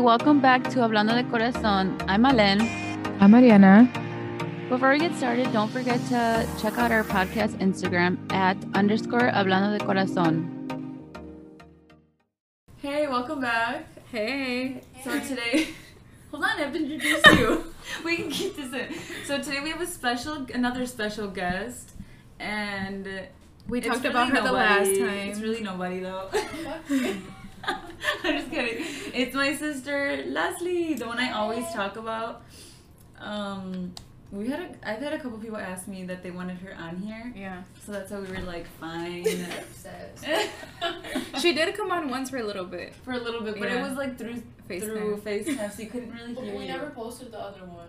welcome back to Hablando de Corazón. I'm Malen. I'm Mariana. Before we get started, don't forget to check out our podcast Instagram at underscore Hablando de Corazón. Hey, welcome back. Hey. So today, hold on, I have to introduce you. we can keep this in. So today we have a special, another special guest, and We talked really about her the last time. It's really nobody though. I'm just kidding. It's my sister Leslie, the one I always talk about. Um, we had a, I've had a couple people ask me that they wanted her on here, yeah. so that's how we were like, fine. She did come on once for a little bit. for a little bit, but it was like through FaceTime. through FaceTime, so you couldn't really But hear we you. never posted the other one.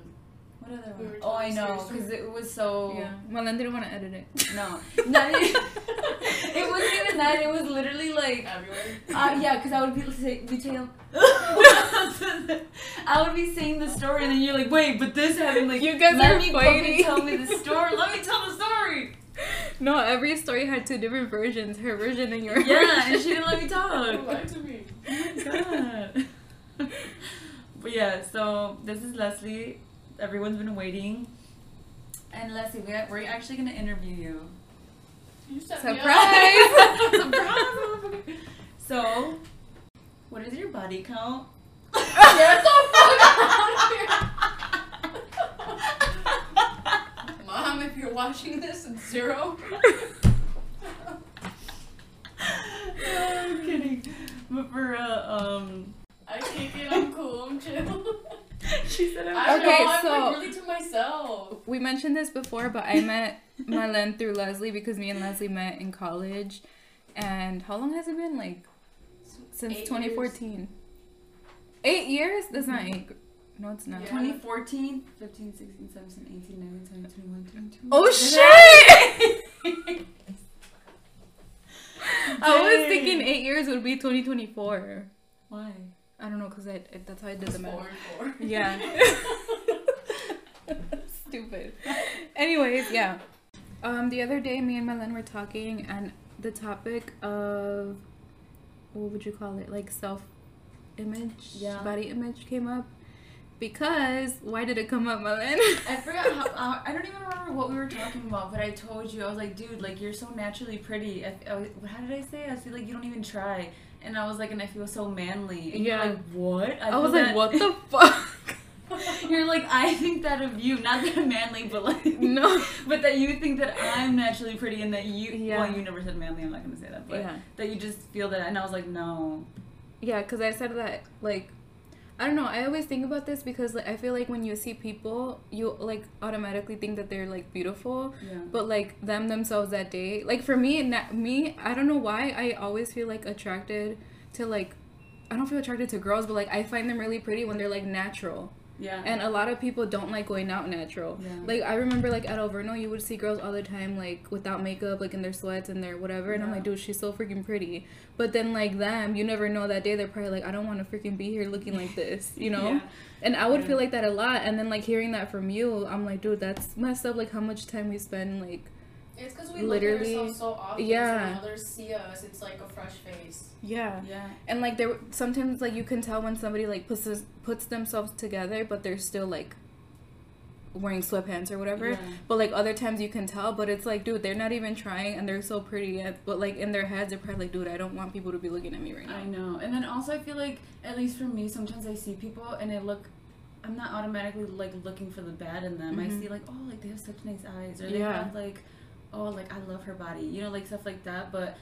What other one? were Oh, I know, because it was so. Yeah. Malen didn't want to edit it. No, not even, it wasn't even that. It was literally like, Everywhere. uh, yeah, because I would be say, be telling. I would be saying the story, and then you're like, wait, but this happened. Like, You guys let are me fighting. tell me the story. Let me tell the story. No, every story had two different versions. Her version and your Yeah, and she didn't let me Who talk. lied to me? God. but yeah, so this is Leslie. Everyone's been waiting. And Leslie, we we're actually gonna interview you. You set Surprise! Surprise, so, what is your body count? Get the fuck out of here. Mom, if you're watching this, it's zero. I'm kidding. But for uh, um, I take it. I'm cool. I'm chill. she said I'm I Okay, know, I'm so- like really to myself. We mentioned this before, but I met Malen through Leslie because me and Leslie met in college. And how long has it been? Like since Eight 2014. Eight years? That's not eight. No, it's not. Yeah. 2014, 15, 16, 17, 18, 19, 20, 21, 22. Oh shit! I was thinking eight years would be 2024. Why? I don't know, cause I, I- that's how I did the math. four and four. Yeah. Stupid. Anyways, yeah. Um, the other day, me and Malen were talking, and the topic of what would you call it, like self-image, Yeah. body image, came up. Because why did it come up, Malen? I forgot how. Uh, I don't even remember what we were talking about, but I told you I was like, dude, like you're so naturally pretty. I, I, how did I say? it? I feel like you don't even try. And I was like, and I feel so manly. And Yeah. You're like, what? I feel was like, what the fuck? You're like, I think that of you, not that I'm manly, but like, no. but that you think that I'm naturally pretty, and that you. Yeah. Well, you never said manly. I'm not gonna say that, but Yeah. that you just feel that. And I was like, no. Yeah, because I said that like I don't know. I always think about this because like I feel like when you see people, you like automatically think that they're like beautiful, Yeah. but like them themselves that day. Like for me, na- me, I don't know why I always feel like attracted to like I don't feel attracted to girls, but like I find them really pretty when they're like natural. Yeah. And a lot of people don't like going out natural. Yeah. Like I remember like at Alverno, you would see girls all the time like without makeup, like in their sweats and their whatever, and I'm like, dude, she's so freaking pretty. But then like them, you never know that day they're probably like, I don't want to freaking be here looking like this, you know. Yeah. And I would Yeah. feel like that a lot, and then like hearing that from you, I'm like, dude, that's messed up. Like how much time we spend like It's because we Literally, look at ourselves so often. yeah. So when others see us, it's like a fresh face. yeah. Yeah. And like there sometimes like you can tell when somebody like puts this, puts themselves together, but they're still like wearing sweatpants or whatever. Yeah. But like other times you can tell, but it's like, dude, they're not even trying and they're so pretty yet. But like in their heads, they're probably like, dude, I don't want people to be looking at me right now. I know. And then also I feel like at least for me sometimes I see people and I look I'm not automatically like looking for the bad in them. I Mhm. see like, oh like they have such nice eyes or they Yeah. have like oh like I love her body. You know, like stuff like that. But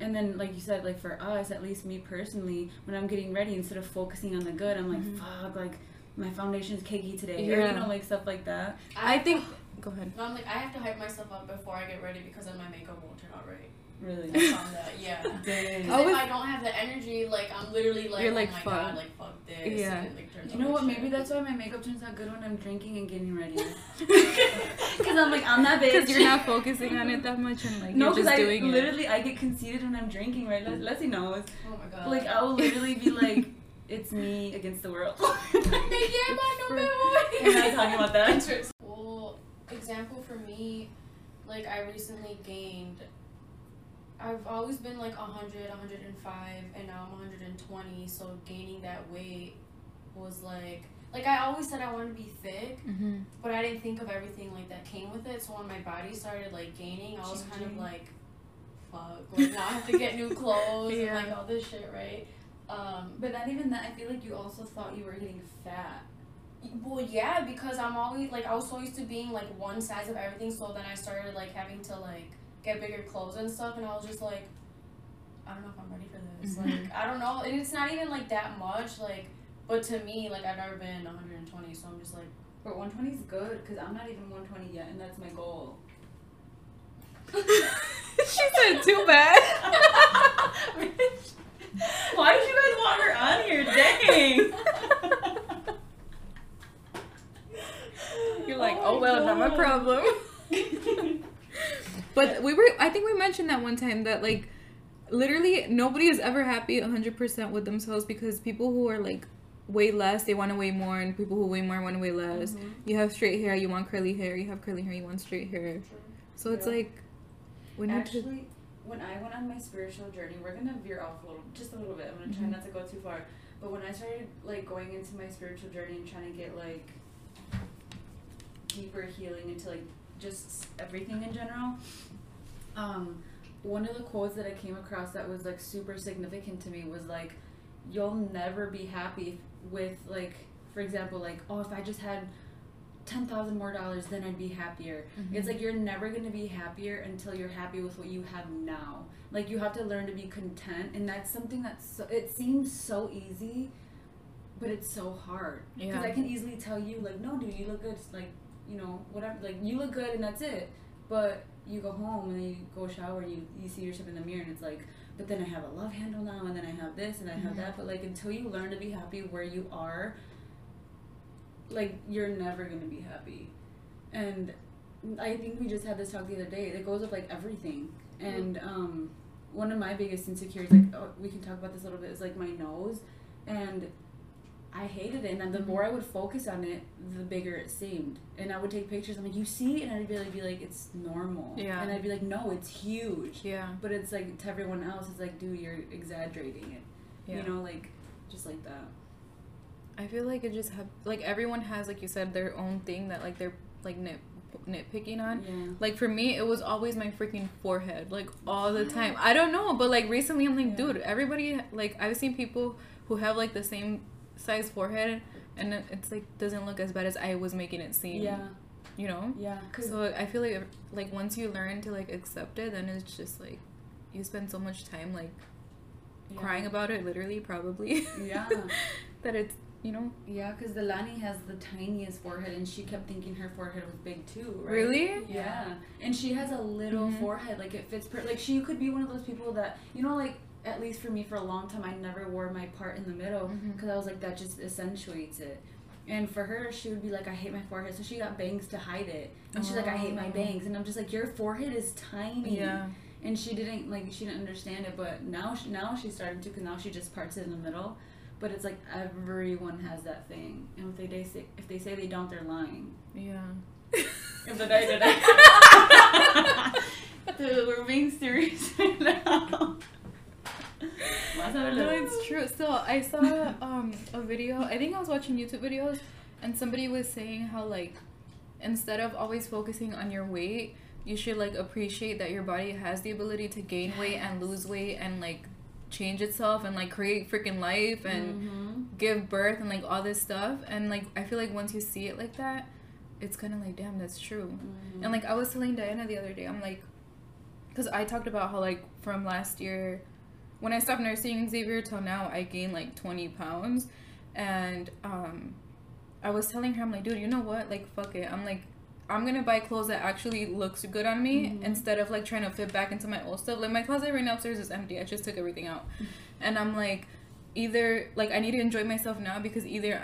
and then like you said, like for us, at least me personally, when I'm getting ready, instead of focusing on the good, I'm like, Mhm. fuck, like my foundation is cakey today. Or Yeah. you know, like stuff like that. I think. Go ahead. No, I'm like, I have to hype myself up before I get ready because then my makeup won't turn out right. Really. That, yeah. Dang. Because I was- if I don't have the energy, like I'm literally like, You're oh like, my fuck. god, like fuck this. Yeah. And it, like, turns You know what? shit. Maybe that's why my makeup turns out good when I'm drinking and getting ready. Because I'm like, I'm that bitch. Because you're not focusing on it that much and like no, you're because just I doing it. literally I get conceited when I'm drinking. Right, Les- Leslie knows. Oh my god. Like I will literally be like, it's me against the world. Me llama, no me We're voy. not talking about that. Well, example for me, like I recently gained. I've always been like 100, 105, and now I'm 120. So gaining that weight was like like I always said I wanted to be thick, Mm-hmm. but I didn't think of everything like that came with it. So when my body started like gaining, I was kind of like, fuck, like now I have to get new clothes Yeah. and like all this shit, right? Um, But not even that. I feel like you also thought you were getting fat. well, yeah, because I'm always like I was so used to being like one size of everything. So then I started like having to like get bigger clothes and stuff, and I was just like, I don't know if I'm ready for this. Mhm. Like I don't know, and it's not even like that much. Like, but to me, like I've never been 120, so I'm just like. But 120 is good because I'm not even 120 yet, and that's my goal. she said too bad. Why did you guys want her on here? Dang. You're like, Oh oh, well, not my problem. But we were, I think we mentioned that one time that like, literally nobody is ever happy 100% with themselves because people who are like way less, they want to weigh more, and people who weigh more want to weigh less. You have straight hair, you want curly hair. You have curly hair, you want straight hair. So it's like, when to. Actually, when I went on my spiritual journey, we're gonna veer off a little, just a little bit. I'm gonna try Mhm. not to go too far. But when I started like going into my spiritual journey and trying to get like deeper healing into like just everything in general, um, one of the quotes that I came across that was like super significant to me was like, "You'll never be happy with like, for example, like, oh, if I just had." ten thousand more dollars, then I'd be happier. Mm-hmm. It's like you're never gonna be happier until you're happy with what you have now. Like you have to learn to be content, and that's something that's so, it seems so easy, but it's so hard. Because Yeah. I can easily tell you like, no, dude, you look good. It's like, you know, whatever. Like you look good, and that's it. But you go home and then you go shower and you you see yourself in the mirror, and it's like, but then I have a love handle now, and then I have this, and I have Mhm. that. But like until you learn to be happy where you are, like you're never gonna be happy. And I think we just had this talk the other day. It goes with like everything. And um, one of my biggest insecurities, like oh, we can talk about this a little bit, is like my nose. And I hated it. And the more I would focus on it, the bigger it seemed. And I would take pictures. I'm like, you see? And I'd be like, be like, it's normal. Yeah. And I'd be like, no, it's huge. Yeah. But it's like to everyone else, it's like, dude, you're exaggerating it. Yeah. You know, like just like that. I feel like it just have like everyone has like you said their own thing that like they're like nit nitpicking on. Yeah. Like for me, it was always my freaking forehead, like all the time. I don't know, but like recently, I'm like, Yeah. dude, everybody like I've seen people who have like the same size forehead, and it's like doesn't look as bad as I was making it seem. Yeah. You know. Yeah. Cause So I feel like like once you learn to like accept it, then it's just like you spend so much time like yeah. crying about it, literally, probably. Yeah. that it's you know Yeah, because the Lani has the tiniest forehead, and she kept thinking her forehead was big too, right? Really? Yeah. And she has a little Mhm. forehead, like it fits per. Like she could be one of those people that you know, like at least for me, for a long time, I never wore my part in the middle mm-hmm. because I was like that just accentuates it. And for her, she would be like, I hate my forehead, so she got bangs to hide it. And she's like, I hate my Oh. bangs, and I'm just like, your forehead is tiny. yeah And she didn't like she didn't understand it, but now she, now she's starting to because now she just parts it in the middle. But it's like everyone has that thing, and if they, they say if they say they don't, they're lying. yeah. If the day we're being serious right now. Vas a No, verlo. it's true. So I saw um a video. I think I was watching YouTube videos, and somebody was saying how like instead of always focusing on your weight, you should like appreciate that your body has the ability to gain weight and lose weight and like change itself and like create freaking life and Mhm. give birth and like all this stuff. And like I feel like once you see it like that, it's kind of like damn, that's true. Mhm. And like I was telling Diana the other day, I'm like, because I talked about how like from last year, when I stopped nursing Xavier till now, I gained like 20 pounds, and um, I was telling her, I'm like, dude, you know what? Like, fuck it. I'm like, I'm gonna buy clothes that actually looks good on me Mhm. instead of like trying to fit back into my old stuff. Like my closet right now upstairs is empty. I just took everything out, and I'm like, either like I need to enjoy myself now because either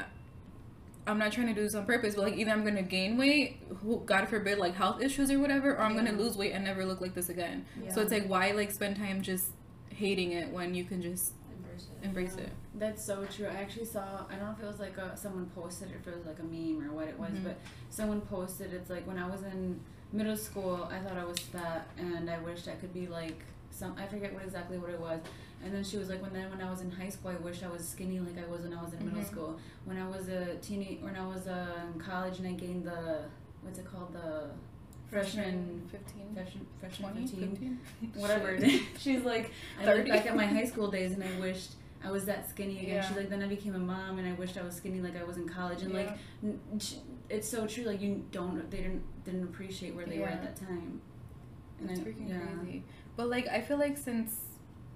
I'm not trying to do this on purpose, but like either I'm gonna gain weight, who, God forbid, like health issues or whatever, or I'm gonna lose weight and never look like this again. So it's like why like spend time just hating it when you can just Embrace it. embrace Yeah. it. That's so true. I actually saw. I don't know if it was like a someone posted it, if it was like a meme or what it was, Mhm. but someone posted. It's like when I was in middle school, I thought I was fat, and I wished I could be like some. I forget what exactly what it was, And then she was like, when then when I was in high school, I wish I was skinny like I was when I was in middle Mhm. school. When I was a teenage, when I was uh, in college and I gained the what's it called the freshman 15, freshman freshman 20, 15 15? whatever it is. She's like, I look 30. back at my high school days and I wished I was that skinny again. Yeah. She's like, then I became a mom and I wished I was skinny like I was in college. And like, Yeah. sh- it's so true. Like you don't, they didn't didn't appreciate where they were at that time. And That's I- freaking yeah. crazy. But like, I feel like since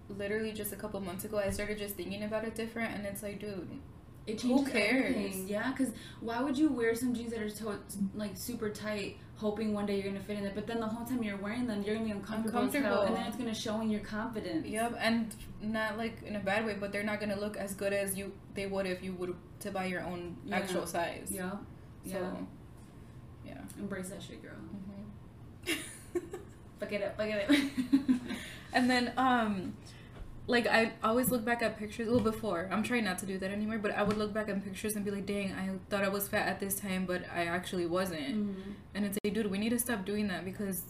literally just a couple months ago, I started just thinking about it different, and it's like, dude, It Who changes cares? everything. Yeah, because why would you wear some jeans that are so like super tight, hoping one day you're gonna fit in it, but then the whole time you're wearing them, you're gonna be uncomfortable, Uncomfortable. and then it's gonna show in your confidence. yep, and not like in a bad way, but they're not gonna look as good as you they would if you would to buy your own Yeah. actual size. Yeah. So, Yeah. yeah. Embrace that shit, girl. hmm Fuck it up. Fuck it up. And then, um, like I always look back at pictures. Well, before I'm trying not to do that anymore, but I would look back at pictures and be like, "Dang, I thought I was fat at this time, but I actually wasn't." Mhm. And it's like, dude, we need to stop doing that because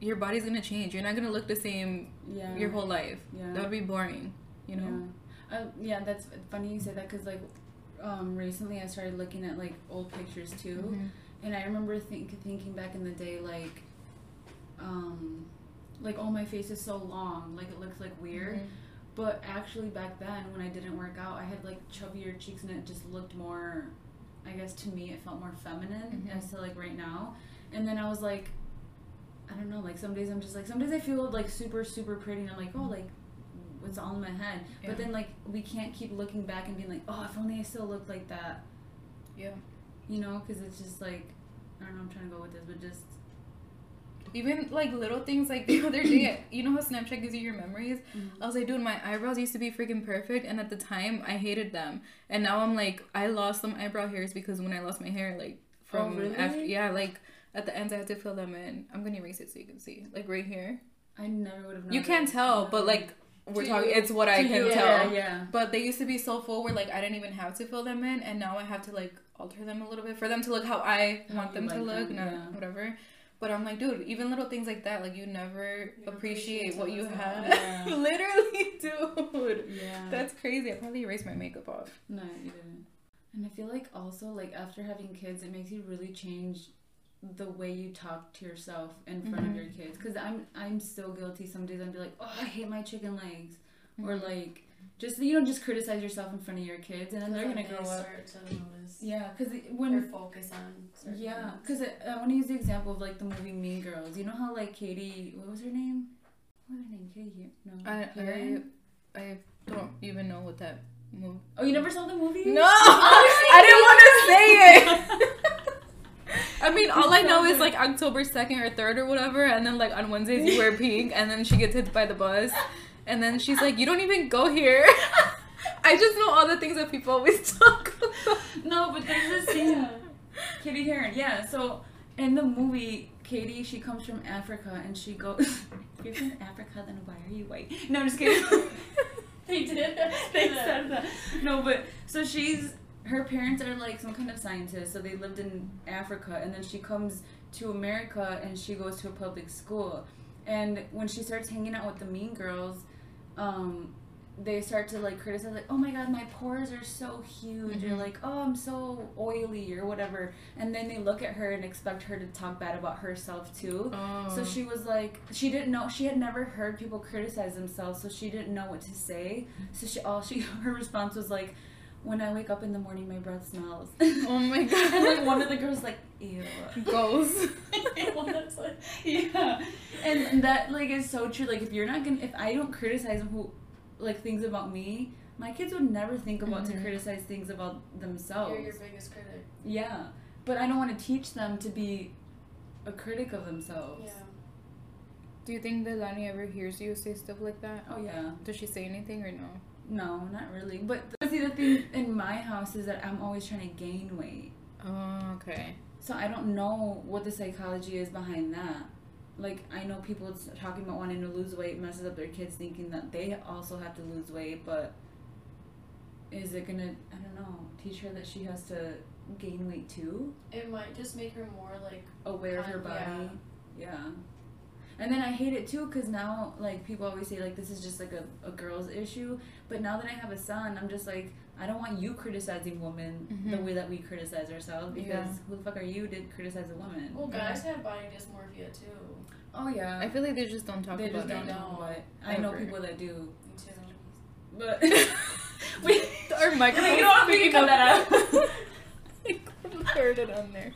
your body's gonna change. You're not gonna look the same Yeah. your whole life. Yeah. That would be boring, you know. Yeah, uh, yeah that's funny you say that because like um, recently I started looking at like old pictures too, Mhm. and I remember think thinking back in the day like, um, like oh my face is so long, like it looks like weird. Mhm. But actually back then when I didn't work out, I had like chubbier cheeks and it just looked more. I guess to me it felt more feminine Mhm. as to like right now, and then I was like. I don't know, like some days I'm just like some days I feel like super super pretty and I'm like, oh like it's all in my head. Yeah. But then like we can't keep looking back and being like, oh, if only I still looked like that, Yeah. you know? Because it's just like I don't know. I'm trying to go with this, but just Even like little things like the other day, you know how Snapchat gives you your memories? Mm-hmm. I was like, dude, my eyebrows used to be freaking perfect, and at the time I hated them, and now I'm like, I lost some eyebrow hairs because when I lost my hair, like from Oh, really? after, yeah, like at the ends I had to fill them in. I'm gonna erase it so you can see, like right here. I never would have known. You can't tell, but like we're To talking, you- it's what I can you, tell. Yeah, yeah. But they used to be so full where like I didn't even have to fill them in, and now I have to like alter them a little bit for them to look how I How want them to look, them, not yeah. whatever. But I'm like, dude, even little things like that, like you never You appreciate appreciate what you have. Yeah. Literally, dude. Yeah. That's crazy. I probably erased my makeup off. No, you didn't. And I feel like also like after having kids, it makes you really change the way you talk to yourself in front Mhm. of your kids. Cause I'm I'm so guilty. Some days I'd be like, oh, I hate my chicken legs, or Mhm. like just you know just criticize yourself in front of your kids, and then they're gonna Like, grow they up. To notice Yeah, cause it- or when focus on. yeah, cause I want to use the example of like the movie Mean Girls. You know how like Cady, what was her name? What was her name? Cady? No. I, Heron? I I don't even know what that movie. Oh, you never saw the movie? No, I didn't want to say it. I mean, all I know is like October second or third or whatever, and then like on Wednesdays you wear pink, and then she gets hit by the bus, and then she's like, "You don't even go here." I just know all the things that people always talk about. No, but there's this scene. Cady Heron, yeah. So in the movie, Cady, she comes from Africa and she goes. if you're from Africa, then why are you white? No, I'm just kidding. They did. they said that. No, but so she's her parents are like some kind of scientists, so they lived in Africa, and then she comes to America and she goes to a public school, and when she starts hanging out with the mean girls, um, they start to like criticize like, oh my god, my pores are so huge, or Mhm. like, oh I'm so oily or whatever, and then they look at her and expect her to talk bad about herself too. Oh. So she was like, she didn't know, she had never heard people criticize themselves, so she didn't know what to say. So she, all she, her response was like, when I wake up in the morning, my breath smells. Oh my god! and god. like one of the girls like, ew. goes. Well, that's like- yeah, and that like is so true. Like if you're not gonna, if I don't criticize who, like things about me, my kids would never think about Mhm. to criticize things about themselves. You're your biggest critic. yeah, but I don't want to teach them to be a critic of themselves. Yeah. Do you think that Lani ever hears you say stuff like that? Oh yeah. Does she say anything or no? No, not really. But see, the thing in my house is that I'm always trying to gain weight. Oh, okay. So I don't know what the psychology is behind that. Like I know people talking about wanting to lose weight messes up their kids thinking that they also have to lose weight, but is it gonna? I don't know. Teach her that she has to gain weight too, It might just make her more like aware of her Con- yeah. body. Yeah. And then I hate it too because now, like, people always say, like, this is just like a, a girl's issue. But now that I have a son, I'm just like, I don't want you criticizing women the Mhm. way that we criticize ourselves because Yeah. who the fuck are you to criticize a woman? Well, guys have body dysmorphia too. Oh, yeah. I feel like they just don't talk they about just don't it. know what. I know people that do. Me too. But. we, Our microphone. you know what? We can cut that out. Heard it on there.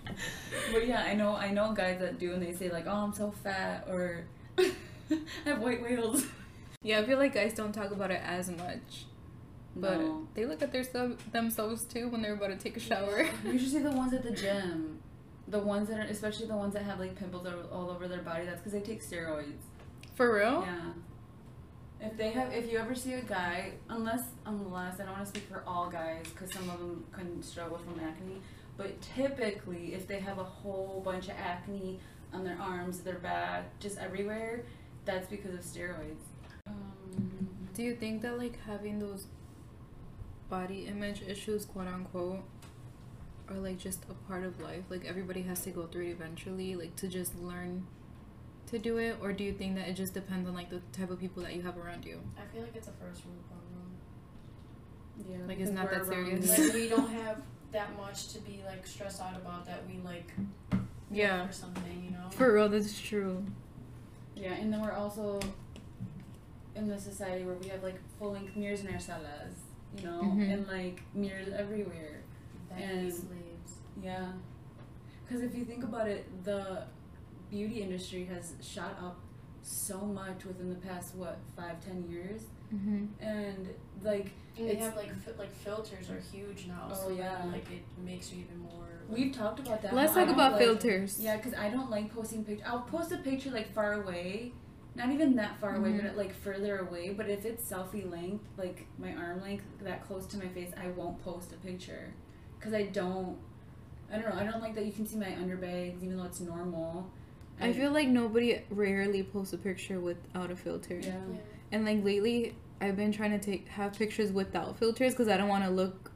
But yeah, I know I know guys that do and they say like, Oh I'm so fat or I have white whales. Yeah, I feel like guys don't talk about it as much, but No. they look at their sub- themselves too when they're about to take a shower. You should see the ones at the gym. The ones that are especially the ones that have like pimples all- all over their body, that's because they take steroids. For real? Yeah. If they have, if you ever see a guy, unless, unless I don't want to speak for all guys, because some of them can struggle from acne, but typically, if they have a whole bunch of acne on their arms, their back, just everywhere, that's because of steroids. Um, Do you think that like having those body image issues, quote unquote, are like just a part of life? Like everybody has to go through it eventually, like to just learn to do it, or do you think that it just depends on like the type of people that you have around you? I feel like it's a first world problem. yeah, Like, it's not that serious. Like we don't have that much to be like stressed out about that we like Yeah. for something, you know. For real, that's true. Yeah, and then we're also in the society where we have like full length mirrors in our salas, you know, Mhm. and like mirrors everywhere. Vanity and- slaves. Yeah. Because if you think about it, the beauty industry has shot up so much within the past, what, five, ten years? Mm-hmm. And like, And they It's- have like fi- like filters are huge now, Oh, so yeah. like it makes you even more. we've talked about that. Let's talk about like- filters. Yeah, because I don't like posting pictures. I'll post a picture like far away. Not even that far away, Mhm. but like further away. But if it's selfie length, like my arm length, that close to my face, I won't post a picture. Because I don't, I don't know, I don't like that you can see my underbags, even though it's normal. I feel like nobody rarely posts a picture without a filter. Yeah. Yeah. And like lately, I've been trying to take have pictures without filters because I don't want to look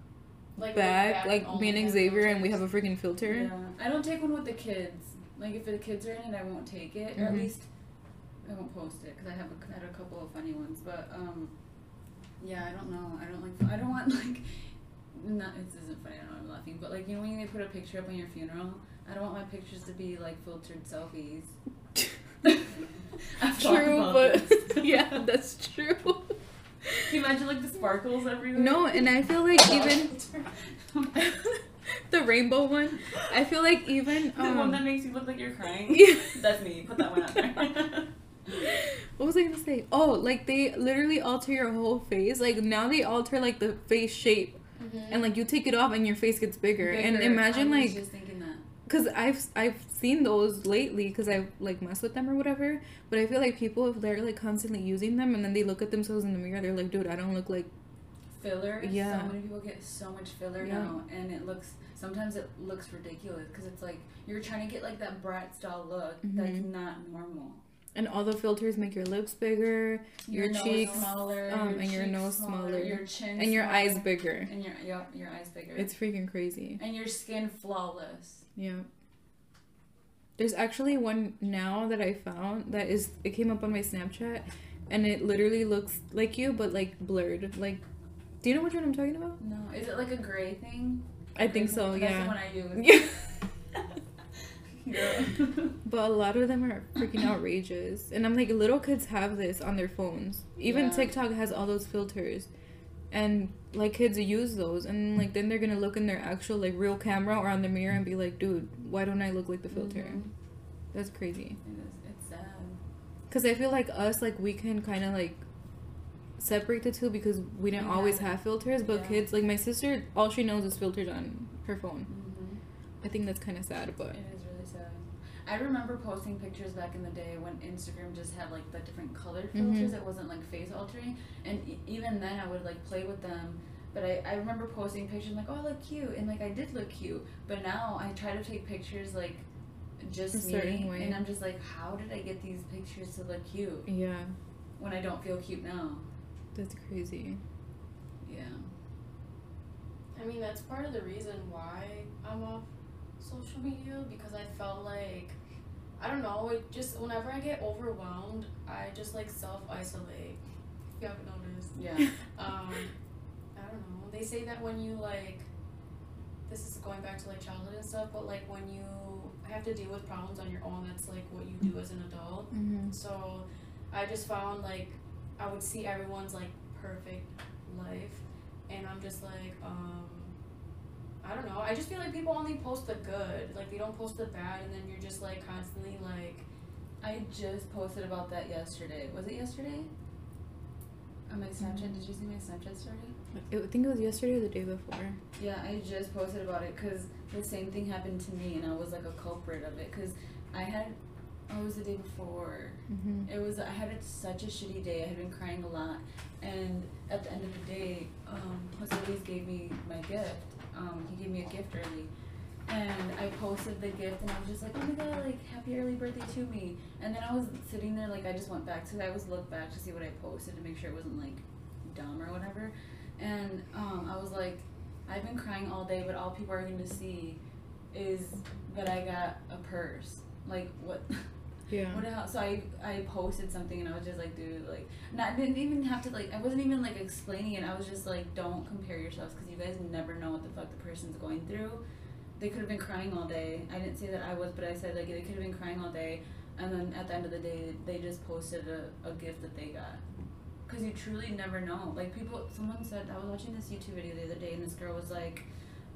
Like back look like me and only have Xavier and we have a freaking filter. Yeah. I don't take one with the kids. Like if the kids are in it, I won't take it, or at Mhm. least I won't post it because I have a, had a couple of funny ones. But um, yeah, I don't know. I don't like. I don't want like. Not this isn't funny. I know I'm laughing, but like you know when they put a picture up on your funeral, I don't want my pictures to be like filtered selfies. I've True, but yeah, that's true. Can you imagine like the sparkles everywhere? No, and I feel like even the rainbow one. I feel like even the um, one that makes you look like you're crying. yeah. That's me. Put that one out there. What was I gonna say? Oh, like they literally alter your whole face. Like now they alter like the face shape, Mhm. and like you take it off and your face gets bigger. And Bigger. imagine I was like just thinking that. Cause I've I've seen those lately because I like mess with them or whatever. But I feel like people if they're like constantly using them and then they look at themselves in the mirror, they're like, dude, I don't look like. filler. Yeah. So many people get so much filler Yeah. now, and it looks sometimes it looks ridiculous because it's like you're trying to get like that brat style look that's Mhm. not normal. And all the filters make your lips bigger, Your nose cheeks, smaller, um, and your cheeks nose smaller, your chin and your eyes bigger. and your yep, your eyes bigger. It's freaking crazy. and your skin flawless. Yeah. There's actually one now that I found that is it came up on my Snapchat, and it literally looks like you but like blurred. Like, do you know which one I'm talking about? No, is it like a gray thing? I think so. That's the Yeah. one I use. Yeah. But a lot of them are freaking outrageous. And I'm like, little kids have this on their phones. Even Yeah. TikTok has all those filters. And like kids use those and like then they're gonna look in their actual like real camera or on the mirror and be like, dude, why don't I look like the filter? Mhm. That's crazy. It is. It's sad. Cause I feel like us like we can kind of like separate the two because we didn't We always have filters. But Yeah. kids like my sister, all she knows is filters on her phone. Mm-hmm. I think that's kind of sad, but It is. I remember posting pictures back in the day when Instagram just had like the different colored Mhm. filters. It wasn't like face altering, and e- even then I would like play with them. But I, I remember posting pictures like, oh, I look cute, and like I did look cute. But now I try to take pictures like just A me, certain way. and I'm just like, how did I get these pictures to look cute yeah, when I don't feel cute now? that's crazy. Yeah. I mean, that's part of the reason why I'm off social media because I felt like I don't know. It just whenever I get overwhelmed, I just like self isolate. If you haven't noticed. Yeah. Um, I don't know. They say that when you like, this is going back to like childhood and stuff, but like when you have to deal with problems on your own, that's like what you do as an adult. Mm-hmm. So, I just found like I would see everyone's like perfect life, and I'm just like, um, I don't know. I just feel like people only post the good, like they don't post the bad, and then you're just like constantly like, I just posted about that yesterday. Was it yesterday? On my Snapchat. Did you see my Snapchat story? I think it was yesterday or the day before. Yeah, I just posted about it because the same thing happened to me, and I was like a culprit of it because I had. Oh, it was the day before. Mm-hmm. It was I had such a shitty day. I had been crying a lot, and at the end of the day, um, Jose Luis gave me my gift. Um, he gave me a gift early, and I posted the gift, and I was just like, oh my god, like happy early birthday to me. And then I was sitting there, like I just went back to. I always look back to see what I posted to make sure it wasn't like dumb or whatever. And um, I was like, I've been crying all day, but all people are going to see is that I got a purse. Like what? Yeah. What hell? So I I posted something and I was just like, dude, like, not didn't even have to like. I wasn't even like explaining it. I was just like, don't compare yourselves because you guys never know what the fuck the person's going through. They could have been crying all day. I didn't say that I was, but I said like they could have been crying all day, and then at the end of the day, they just posted a, a gift that they got. Cause you truly never know. Like people, someone said I was watching this YouTube video the other day, and this girl was like,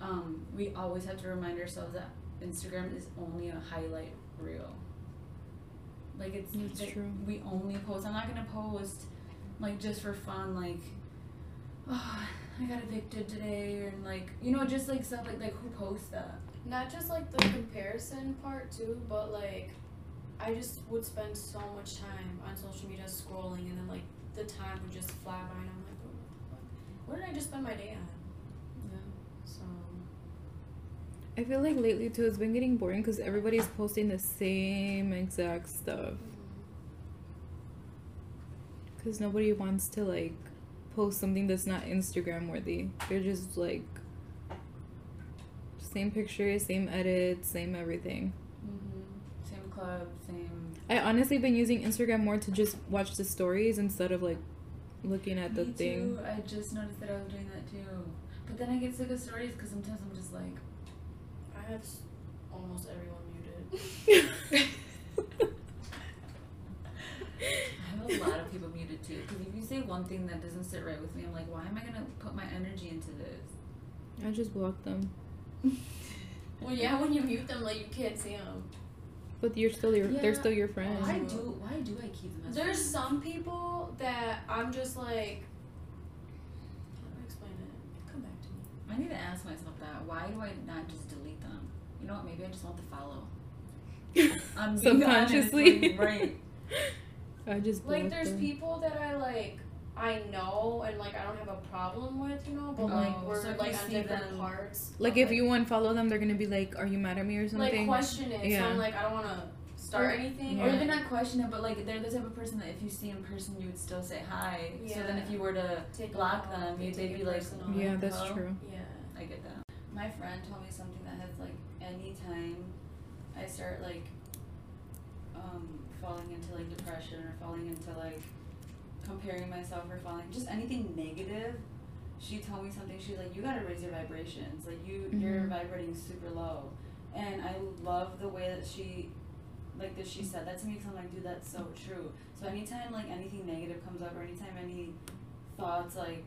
um, "We always have to remind ourselves that Instagram is only a highlight reel." Like it's That's like, true. We only post. I'm not gonna post like just for fun. Like, oh, I got evicted today, and like you know, just like stuff like like who posts that? not just like the comparison part too, but like, I just would spend so much time on social media scrolling, and then like the time would just fly by, and I'm like, what, what did I just spend my day on? Yeah. So. I feel like lately too, it's been getting boring because everybody's posting the same exact stuff. Because nobody wants to like post something that's not Instagram worthy. They're just like same pictures, same edits, same everything. Mm-hmm. Same club, same. I honestly been using Instagram more to just watch the stories instead of like looking at the Me thing. too. I just noticed that I was doing that too. But then I get sick of stories because sometimes I'm just like, I have s- almost everyone muted. I have a lot of people muted too. Because if you say one thing that doesn't sit right with me, I'm like, why am I gonna put my energy into this? I just blocked them. well, yeah, when you mute them, like you can't see them. But you're still your they're still your friends. Why do why do I keep them as There's friends? some people that I'm just like. How do I explain it? Come back to me. I need to ask myself that. Why do I not just delete them? You know what? Maybe I just want to follow. I'm honest, Subconsciously. like, right. I just Like, there's them. people that I like. I know and like I don't have a problem with, you know, but like Oh, we're so like you on see different them- parts. Like if you unfollow them, they're gonna be like, "Are you mad at me or something?" like question it, so Yeah. I'm like I don't want to start Or- anything. Or even not question it, but like they're the type of person that if you see in person, you would still say hi. So then if you were to Take block them, off, you, take they'd be like, personal. Yeah, the that's hell?" true. Yeah. I get that. My friend told me something that has like anytime I start like um falling into like depression or falling into like comparing myself or falling just anything negative, she told me something, she's like, You gotta raise your vibrations. Like you you're Mhm. vibrating super low. And I love the way that she like that she said that to me because I'm like, dude, that's so true. So anytime like anything negative comes up or anytime any thoughts like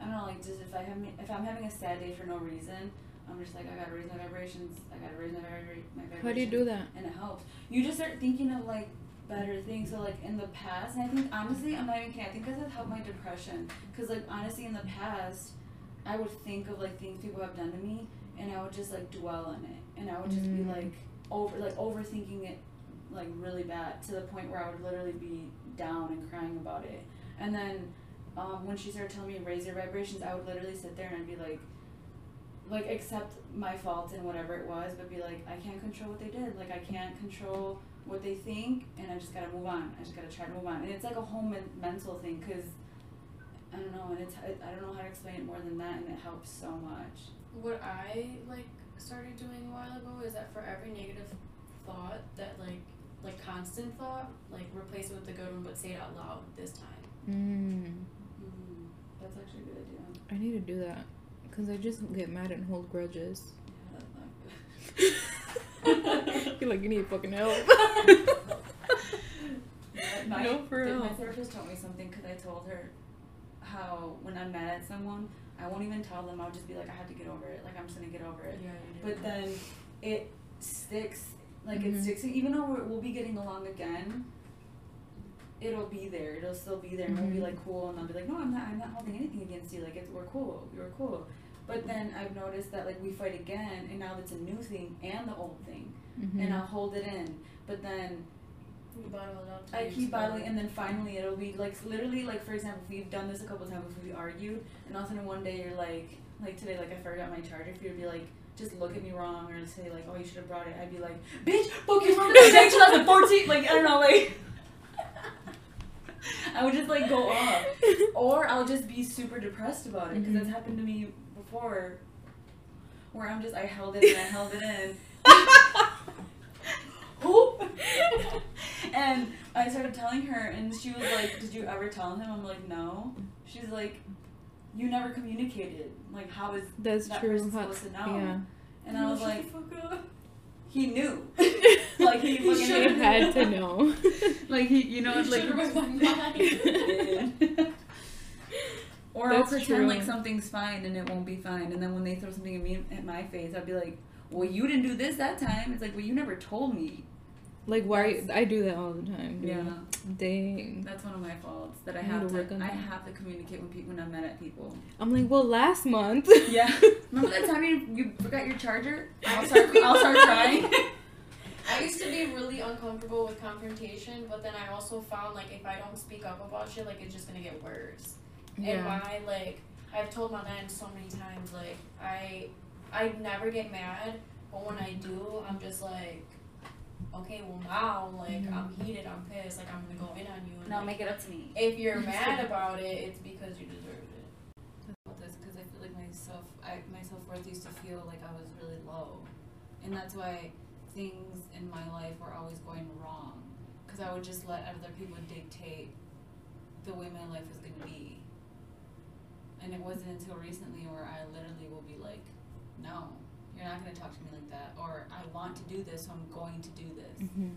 I don't know, like just if I have if I'm having a sad day for no reason, I'm just like I gotta raise my vibrations. I gotta raise my, vibra- my vibrations. How do you do that? And it helps. You just start thinking of like better things. So like in the past, and I think honestly, I'm not even kidding. I think this has helped my depression. Cause like honestly, in the past, I would think of like things people have done to me, and I would just like dwell on it, and I would just be Mm. like over like overthinking it, like really bad to the point where I would literally be down and crying about it. And then um, when she started telling me raise your vibrations, I would literally sit there and I'd be like, like accept my faults and whatever it was, but be like, I can't control what they did. Like I can't control what they think, and I just gotta move on. I just gotta try to move on. And it's like a whole men- mental thing, cause I don't know, and it's I don't know how to explain it more than that, and it helps so much. What I like started doing a while ago is that for every negative thought that like like constant thought, like replace it with the good one, but say it out loud this time. Mm. Mm, that's actually a good idea. I need to do that because I just get mad and hold grudges. Yeah, that's not good. You're like, you need fucking help. my, No, for real. my therapist told me something because I told her how when I'm mad at someone, I won't even tell them. I'll just be like, I had to get over it. Like I'm just gonna get over it. Yeah, But then it sticks. Like Mhm. it sticks. Even though we're, we'll be getting along again, it'll be there. It'll still be there. And we'll be like cool, and I'll be like, no, I'm not. I'm not holding anything against you. Like it's, we're cool. You're cool. But then I've noticed that like we fight again, and now it's a new thing and the old thing, Mm-hmm. and I'll hold it in. But then you bottle it up. I keep bottling, and then finally it'll be like literally like for example, if we've done this a couple times if we argued, and all of a sudden one day you're like, like today, like I forgot my charger. For you to be like, just look at me wrong, or say like, oh you should have brought it. I'd be like, bitch, focus on the day 2014. Like I don't know, like. I would just like go off, or I'll just be super depressed about it because Mhm. that's happened to me before, where I'm just I held it and I held it in. Who? And I started telling her, and she was like, "Did you ever tell him?" I'm like, "No." She's like, "You never communicated. Like, how is That's that true. person How- supposed to know?" Yeah. And I was like, the fuck up. "He knew. like he fucking She knew. had to know. Like he, you know, You like." should've read my mind. or I'll That's pretend like something's fine and it won't be fine, and then when they throw something at me at my face, I'll be like, "Well, you didn't do this that time." It's like, "Well, you never told me." Like, why? I do that all the time. Dude. Yeah. Dang. That's one of my faults that I I have to to. work on I that. have to communicate when people when I'm mad at people. I'm like, well, last month. Yeah. Remember that time you, you forgot your charger? I'll start. I'll start crying. I used to be really uncomfortable with confrontation, but then I also found like if I don't speak up about shit, like it's just gonna get worse. Yeah. And why like I've told my man so many times, like I I never get mad, but when I do, I'm just like, okay, well now like Mhm. I'm heated, I'm pissed, like I'm gonna go in on you. And No, like, make it up to me. if you're mad about it, it's because you deserved it. Because I feel like my self, I, my self worth used to feel like I was really low, and that's why things in my life were always going wrong because I would just let other people dictate the way my life was gonna be. And it wasn't until recently where I literally will be like, no, you're not gonna talk to me like that, or I want to do this, so I'm going to do this. Mhm.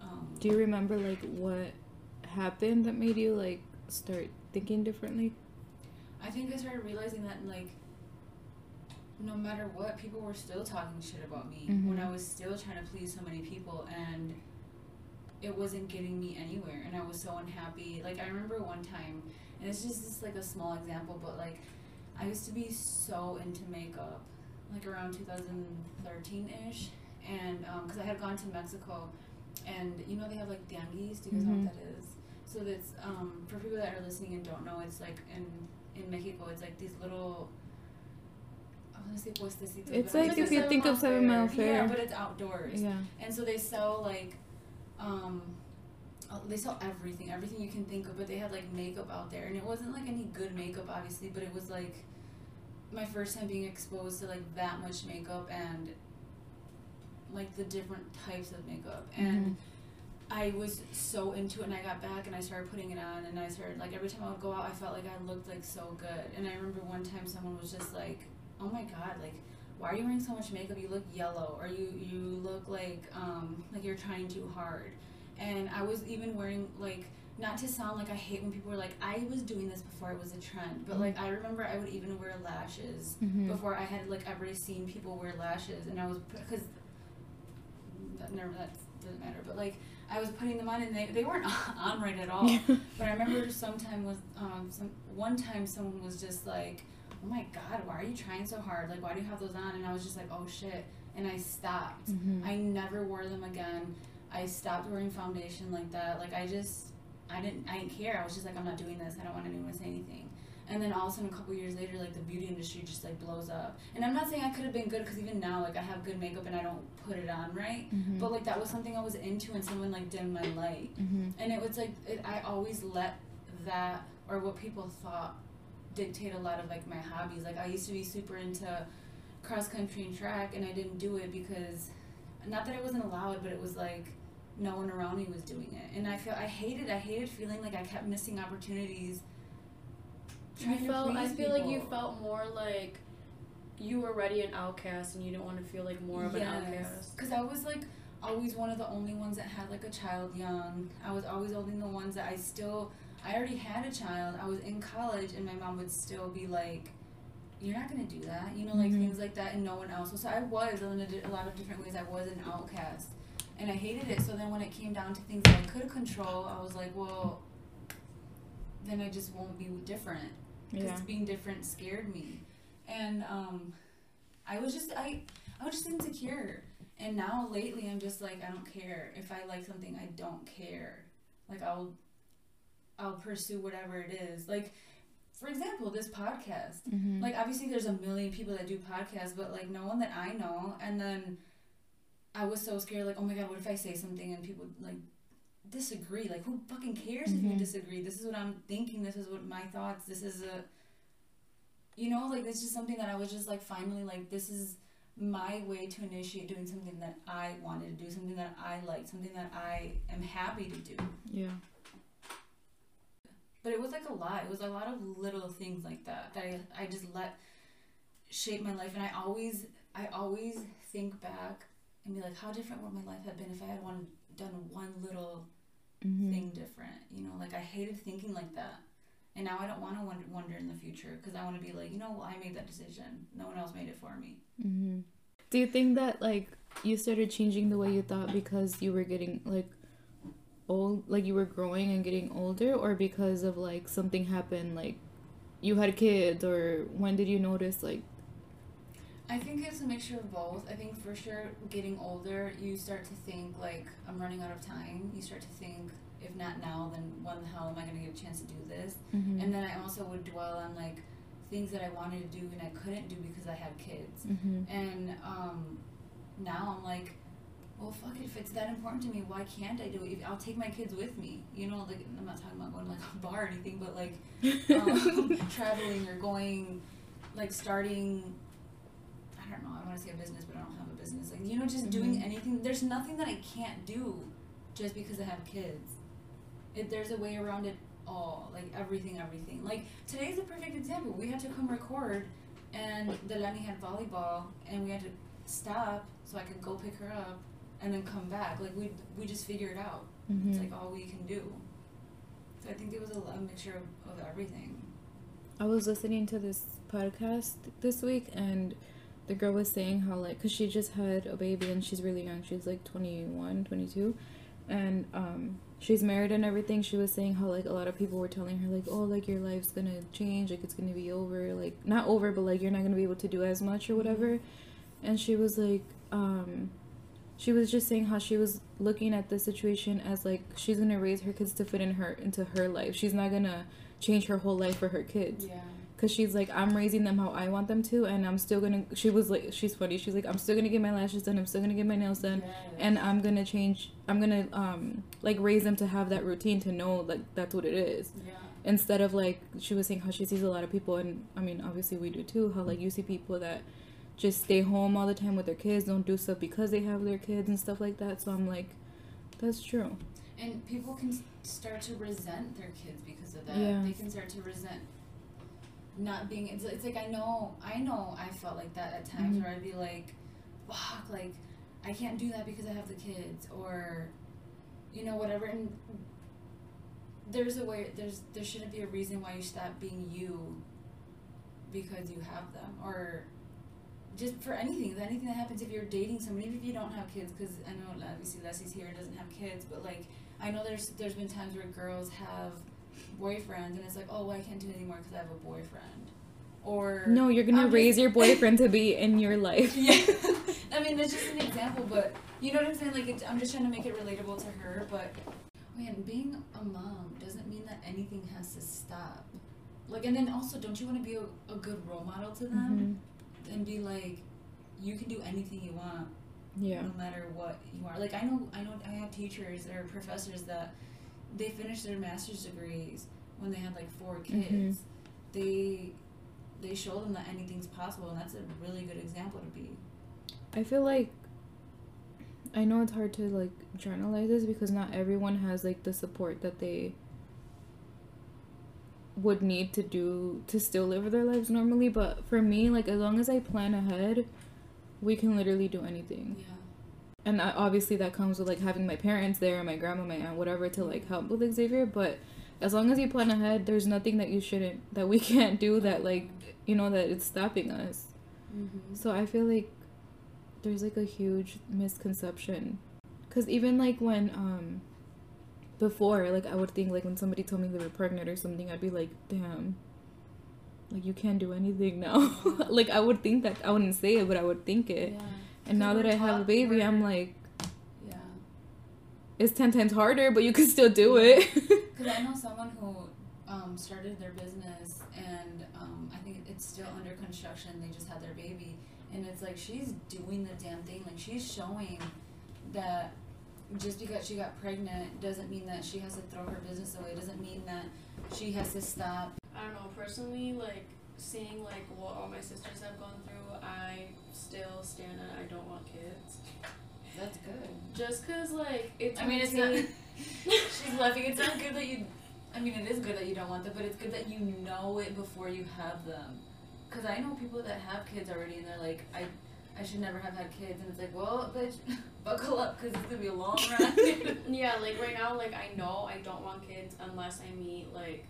Um, Do you remember like what happened that made you like start thinking differently? I think I started realizing that like no matter what, people were still talking shit about me when Mhm. I was still trying to please so many people and it wasn't getting me anywhere and I was so unhappy. Like I remember one time and it's just this like a small example, but like I used to be so into makeup, like around 2013 ish, and because I had gone to Mexico, and you know they have like tianguis. Do you guys know Mhm. what that is? So that's um, for people that are listening and don't know, it's like in in Mexico, it's like these little. I want to say puestecitos. It's like if you think of Seven Mile Fair. yeah, but it's outdoors. Yeah. And so they sell like, um, uh, they sell everything, everything you can think of. But they had like makeup out there, and it wasn't like any good makeup, obviously. But it was like my first time being exposed to like that much makeup and like the different types of makeup. And I was so into it, and I got back and I started putting it on, and I started like every time I would go out, I felt like I looked like so good. And I remember one time someone was just like, "Oh my god, like." Why are you wearing so much makeup? You look yellow, or you you look like um like you're trying too hard. And I was even wearing like not to sound like I hate when people are like I was doing this before it was a trend, but like I remember I would even wear lashes Mhm. before I had like ever seen people wear lashes, and I was because that never that doesn't matter, but like I was putting them on and they, they weren't on right at all. but I remember sometime was um some one time someone was just like, oh my god, why are you trying so hard? Like why do you have those on? And I was just like, oh shit, and I stopped. Mhm. I never wore them again. I stopped wearing foundation like that. Like I just, I didn't, I didn't care. I was just like, I'm not doing this. I don't want anyone to say anything. And then all of a sudden, a couple years later, like the beauty industry just like blows up. And I'm not saying I could have been good because even now, like I have good makeup and I don't put it on right. Mhm. But like that was something I was into, and someone like dimmed my light. Mhm. And it was like it, I always let that or what people thought dictate a lot of like my hobbies. Like I used to be super into cross country and track, and I didn't do it because not that I wasn't allowed, but it was like no one around me was doing it, and I feel I hated I hated feeling like I kept missing opportunities. You trying to felt. I feel like you felt more like you were already an outcast, and you didn't want to feel like more of an outcast. Because I was like always one of the only ones that had like a child young. I was always only the ones that I still. I already had a child. I was in college, and my mom would still be like, "You're not gonna do that," you know, like Mhm. things like that, and no one else. So I was in a, di- a lot of different ways. I was an outcast, and I hated it. So then when it came down to things that I could control, I was like, well, then I just won't be different. Because Yeah. being different scared me. And um i was just i i was just insecure. And now lately i'm just like i don't care. If i like something i don't care. Like i'll i'll pursue whatever it is. Like for example this podcast. Mhm. like obviously there's a million people that do podcasts but like no one that i know. And then i was so scared like oh my god what if i say something and people like disagree like who fucking cares if you Mhm. disagree this is what i'm thinking this is what my thoughts this is a you know like this is something that i was just like finally like this is my way to initiate doing something that i wanted to do something that i like something that i am happy to do yeah. but it was like a lot. It was a lot of little things like that that I, I just let shape my life. And I always I always think back and be like, how different would my life have been if I had one done one little Mhm. thing different? You know, like I hated thinking like that. And now I don't want to wonder, wonder in the future because I want to be like, you know, I made that decision. No one else made it for me. hmm Do you think that like you started changing the way you thought because you were getting like old, like you were growing and getting older, or because of like something happened, like you had kids, or when did you notice like? I think it's a mixture of both. I think for sure, getting older, you start to think like I'm running out of time. You start to think, if not now, then when the hell am I going to get a chance to do this? Mm-hmm. And then I also would dwell on like things that I wanted to do and I couldn't do because I had kids. hmm And um, now I'm like, well, fuck it. If it's that important to me, why can't I do it? I'll take my kids with me. You know, like I'm not talking about going to like a bar or anything, but like um, traveling or going, like starting. I don't know. I want to say a business, but I don't have a business. Like you know, just doing Mhm. anything. There's nothing that I can't do, just because I have kids. It, there's a way around it all. Like everything, everything. Like today's a perfect example. We had to come record, and Delani had volleyball, and we had to stop so I could go pick her up, and then come back. Like we we just figure it out. Mm-hmm. It's like all we can do. So I think it was a, a mixture of, of everything. I was listening to this podcast this week and the girl was saying how like cuz she just had a baby and she's really young. She's like 21, 22 and um she's married and everything. She was saying how like a lot of people were telling her like oh like your life's to change, like it's to be over, like not over but like you're not to be able to do as much or whatever. And she was like um she was just saying how she was looking at the situation as like she's gonna raise her kids to fit in her into her life. She's not gonna change her whole life for her kids Yeah. Because she's like i'm raising them how i want them to and i'm still gonna she was like she's funny she's like i'm still gonna get my lashes done i'm still gonna get my nails done and i'm gonna change i'm gonna um like raise them to have that routine to know like that's what it is yeah. instead of like she was saying how she sees a lot of people and i mean obviously we do too how like you see people that just stay home all the time with their kids don't do stuff because they have their kids and stuff like that so i'm like that's true And people can start to resent their kids because of that. Yeah. They can start to resent not being. It's, it's like I know, I know, I felt like that at times Mhm. where I'd be like, "Fuck!" Like I can't do that because I have the kids, or you know, whatever. And there's a way. There's there shouldn't be a reason why you stop being you because you have them, or just for anything, anything that happens if you're dating somebody, even if you don't have kids, because I know obviously Leslie's here and doesn't have kids, but like I know there's there's been times where girls have boyfriends and it's like, oh, well, I can't do it anymore because I have a boyfriend, or no you're gonna I'm raise just- your boyfriend to be in your life yeah. I mean, it's just an example, but you know what I'm saying? Like, it, I'm just trying to make it relatable to her, but man, being a mom doesn't mean that anything has to stop. Like, and then also, don't you want to be a, a good role model to them Mhm. and be like, you can do anything you want yeah no matter what you are. Like I know, I know, I have teachers or professors that they finished their master's degrees when they had like four kids. Mhm. They they show them that anything's possible, and that's a really good example to be. I feel like I know it's hard to like generalize this because not everyone has like the support that they would need to do to still live their lives normally. But for me, like as long as I plan ahead, we can literally do anything. Yeah. And I, obviously that comes with like having my parents there, my grandma, my aunt, whatever to like help with Xavier. But as long as you plan ahead, there's nothing that you shouldn't that we can't do that like you know that it's stopping us. Mm-hmm. So I feel like there's like a huge misconception. Cause even like when um before, like I would think like when somebody told me they were pregnant or something, I'd be like, damn. Like you can't do anything now. like I would think that I wouldn't say it, but I would think it. Yeah. And now that I have a baby, I'm like, Yeah. it's ten times harder, but you can still do it. Because I know someone who um, started their business and um, I think it's still under construction. They just had their baby. And it's like she's doing the damn thing. Like she's showing that just because she got pregnant doesn't mean that she has to throw her business away. Doesn't mean that she has to stop. I don't know, personally, like seeing like what all my sisters have gone through, I still stand on I don't want kids. That's good. Just cause like it's I mean, it's not. she's laughing. It's not good that you. I mean, it is good that you don't want them, but it's good that you know it before you have them. Cause I know people that have kids already, and they're like, I, I should never have had kids, and it's like, well, bitch, buckle up, cause it's gonna be a long ride. yeah, like right now, like I know I don't want kids unless I meet like,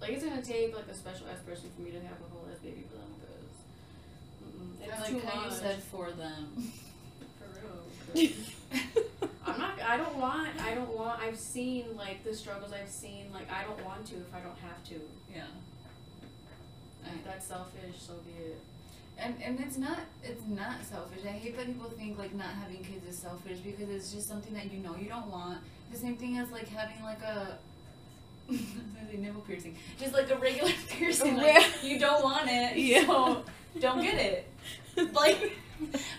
like it's gonna take like a special ass person for me to have a whole ass baby for it's like too how much. you said for them. for real. 'cause I'm not. I don't want. I don't want. I've seen like the struggles I've seen. Like I don't want to if I don't have to. yeah. I, If that's selfish, so be it. and and it's not it's not selfish. I hate that people think like not having kids is selfish because it's just something that you know you don't want. The same thing as like having like a I was gonna say nipple piercing, just like a regular piercing. Like, you don't want it, Yeah. so don't get it. Like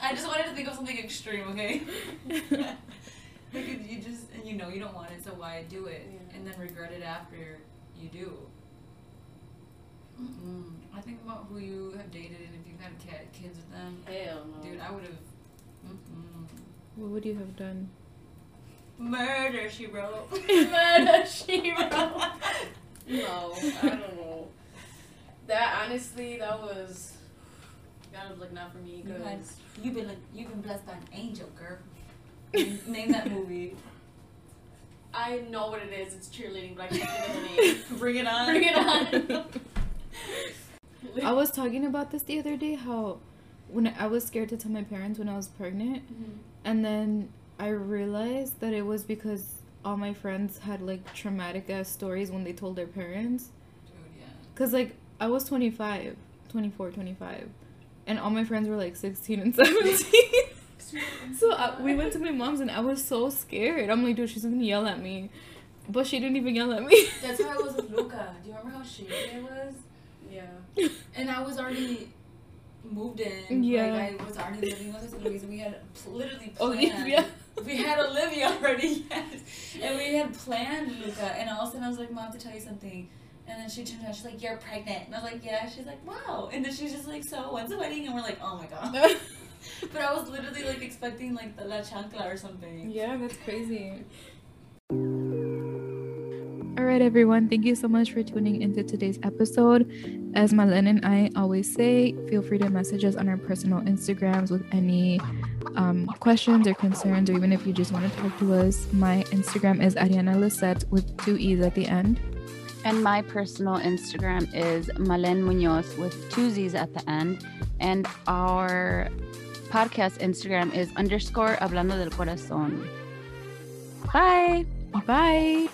I just wanted to think of something extreme, okay? because you just and you know you don't want it, so why do it Yeah. and then regret it after you do. Mm-mm. I think about who you have dated and if you've had cat kids with them. Hell no. Dude, I would have. what would you have done? Murder, she wrote. Murder, she wrote. No, I don't know. That honestly, that was. That was like not for me. You Cause had- You've been like, you've been blessed by an angel, girl. Name- Name that movie. I know what it is. It's cheerleading, but I can't think of the name. Bring it on. Bring it on. I was talking about this the other day how when I was scared to tell my parents when I was pregnant Mhm. and then I realized that it was because all my friends had like traumatic ass stories when they told their parents Dude, yeah. cuz like I was 25, 24, 25 and all my friends were like 16 and 17. so I, we went to my mom's and I was so scared. I'm like, dude, she's going to yell at me. But she didn't even yell at me. That's how I was with Luca. Do you remember how shady it was? Yeah. And I was already moved in. Yeah. Like I was already living with us Louise and we had literally Oh, planned. yeah. We had Olivia already, yes. And we had planned Luca. And all of a sudden I was like, Mom, to tell you something. And then she turned around, she's like, You're pregnant. And I was like, Yeah. She's like, Wow. And then she's just like, So when's the wedding? And we're like, Oh my god. But I was literally like expecting like the la chancla or something. Yeah, that's crazy. All right, everyone. Thank you so much for tuning into today's episode. As Malen and I always say, feel free to message us on our personal Instagrams with any um, questions or concerns, or even if you just want to talk to us. My Instagram is Ariana Lisette with two E's at the end. And my personal Instagram is Malen Munoz with two Z's at the end. And our podcast Instagram is underscore hablando del corazón. Bye. Bye.